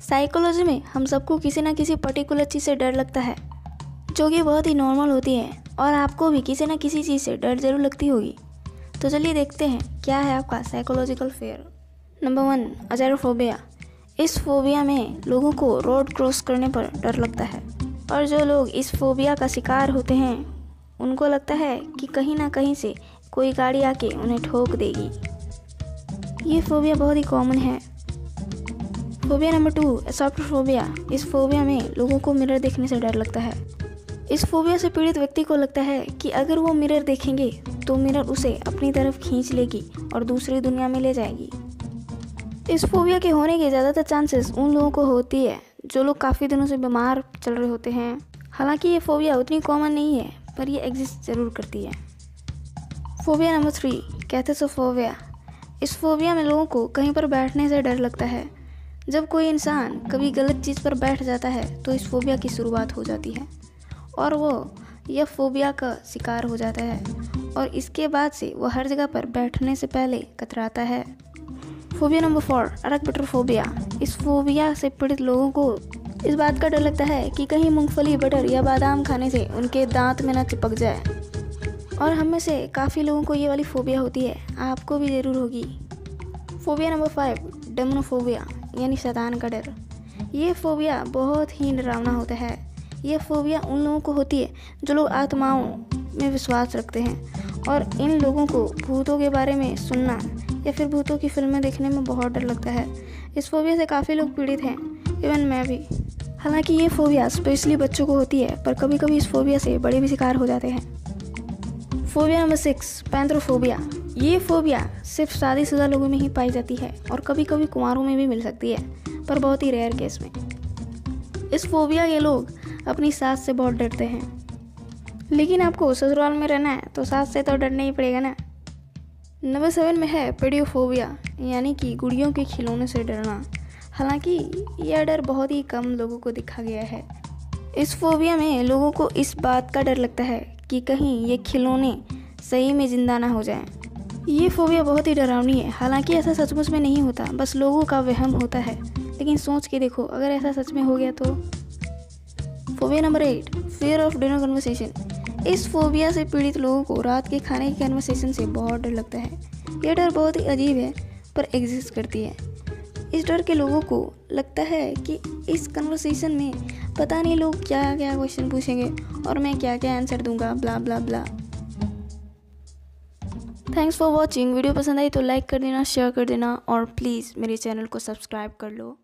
Psychology में हम सबको किसी ना किसी पर्टिकुलर चीज़ से डर लगता है, जो कि बहुत ही नॉर्मल होती है, और आपको भी किसी ना किसी चीज़ से डर ज़रूर लगती होगी। तो चलिए देखते हैं, क्या है आपका साइकोलॉजिकल फेयर नंबर वन अजारोफोबिया। इस फोबिया में लोगों को रोड क्रॉस करने पर डर लगता है, और जो लोग इस फोबिया का शिकार होते हैं, उनको लगता है कि कहीं ना कहीं से कोई गाड़ी आके उन्हें ठोक देगी। ये फोबिया बहुत ही कॉमन है फोबिया नंबर टू एसोप्टोफोबिया इस फोबिया में लोगों को मिरर देखने से डर लगता है। इस फोबिया से पीड़ित व्यक्ति को लगता है कि अगर वो मिरर देखेंगे तो मिरर उसे अपनी तरफ़ खींच लेगी और दूसरी दुनिया में ले जाएगी। इस फोबिया के होने के ज़्यादातर चांसेस उन लोगों को होती है, जो लोग काफ़ी दिनों से बीमार चल रहे होते हैं। हालाँकि ये फोबिया उतनी कॉमन नहीं है, पर यह एग्जिस्ट ज़रूर करती है। फोबिया नंबर थ्री कैथेसोफोबिया इस फोबिया में लोगों को कहीं पर बैठने से डर लगता है। जब कोई इंसान कभी गलत चीज़ पर बैठ जाता है तो इस फोबिया की शुरुआत हो जाती है। और वो यह फोबिया का शिकार हो जाता है और इसके बाद से वो हर जगह पर बैठने से पहले कतराता है। Phobia number four, arachnophobia. इस फोबिया से पीड़ित लोगों को इस बात का डर लगता है कि कहीं मूंगफली, बटर या बादाम खाने से उनके दांत में ना चिपक जाए। और हम में से काफ़ी लोगों को ये वाली फोबिया होती है। आपको भी ज़रूर होगी। Phobia number five, demonophobia. यानी शैतान का डर। ये फोबिया बहुत ही डरावना होता है। यह फोबिया उन लोगों को होती है जो लोग आत्माओं में विश्वास रखते हैं और इन लोगों को भूतों के बारे में सुनना या फिर भूतों की फ़िल्में देखने में बहुत डर लगता है। इस फोबिया से काफ़ी लोग पीड़ित हैं, इवन मैं भी। हालाँकि ये फोबिया स्पेशली बच्चों को होती है, पर कभी कभी इस फोबिया से बड़े भी शिकार हो जाते हैं। फोबिया नंबर सिक्स पैंथ्रोफोबिया ये फोबिया सिर्फ़ शादीशुदा लोगों में ही पाई जाती है और कभी कभी कुमारों में भी मिल सकती है, पर बहुत ही रेयर केस में। इस फोबिया के लोग अपनी सास से बहुत डरते हैं। लेकिन आपको ससुराल में रहना है तो सास से तो डरना ही पड़ेगा ना। नंबर सेवन में है पेडियोफोबिया यानी कि गुड़ियों के खिलौने से डरना। हालाँकि यह डर बहुत ही कम लोगों को दिखा गया है। इस फोबिया में लोगों को इस बात का डर लगता है कि कहीं ये खिलौने सही में ज़िंदा ना हो जाएँ। ये फोबिया बहुत ही डरावनी है। हालाँकि ऐसा सचमुच में नहीं होता, बस लोगों का वहम होता है। लेकिन सोच के देखो, अगर ऐसा सच में हो गया तो? Phobia number eight fear of dinner conversation इस फोबिया से पीड़ित लोगों को रात के खाने की कन्वर्सेशन से बहुत डर लगता है। यह डर बहुत ही अजीब है, पर एग्जिस्ट करती है। इस डर के लोगों को लगता है कि इस कन्वर्सेशन में पता नहीं लोग क्या क्या क्वेश्चन पूछेंगे और मैं क्या क्या आंसर दूँगा blah blah blah thanks for watching video पसंद आई तो लाइक कर देना शेयर कर देना और प्लीज़ मेरे चैनल को सब्सक्राइब कर लो।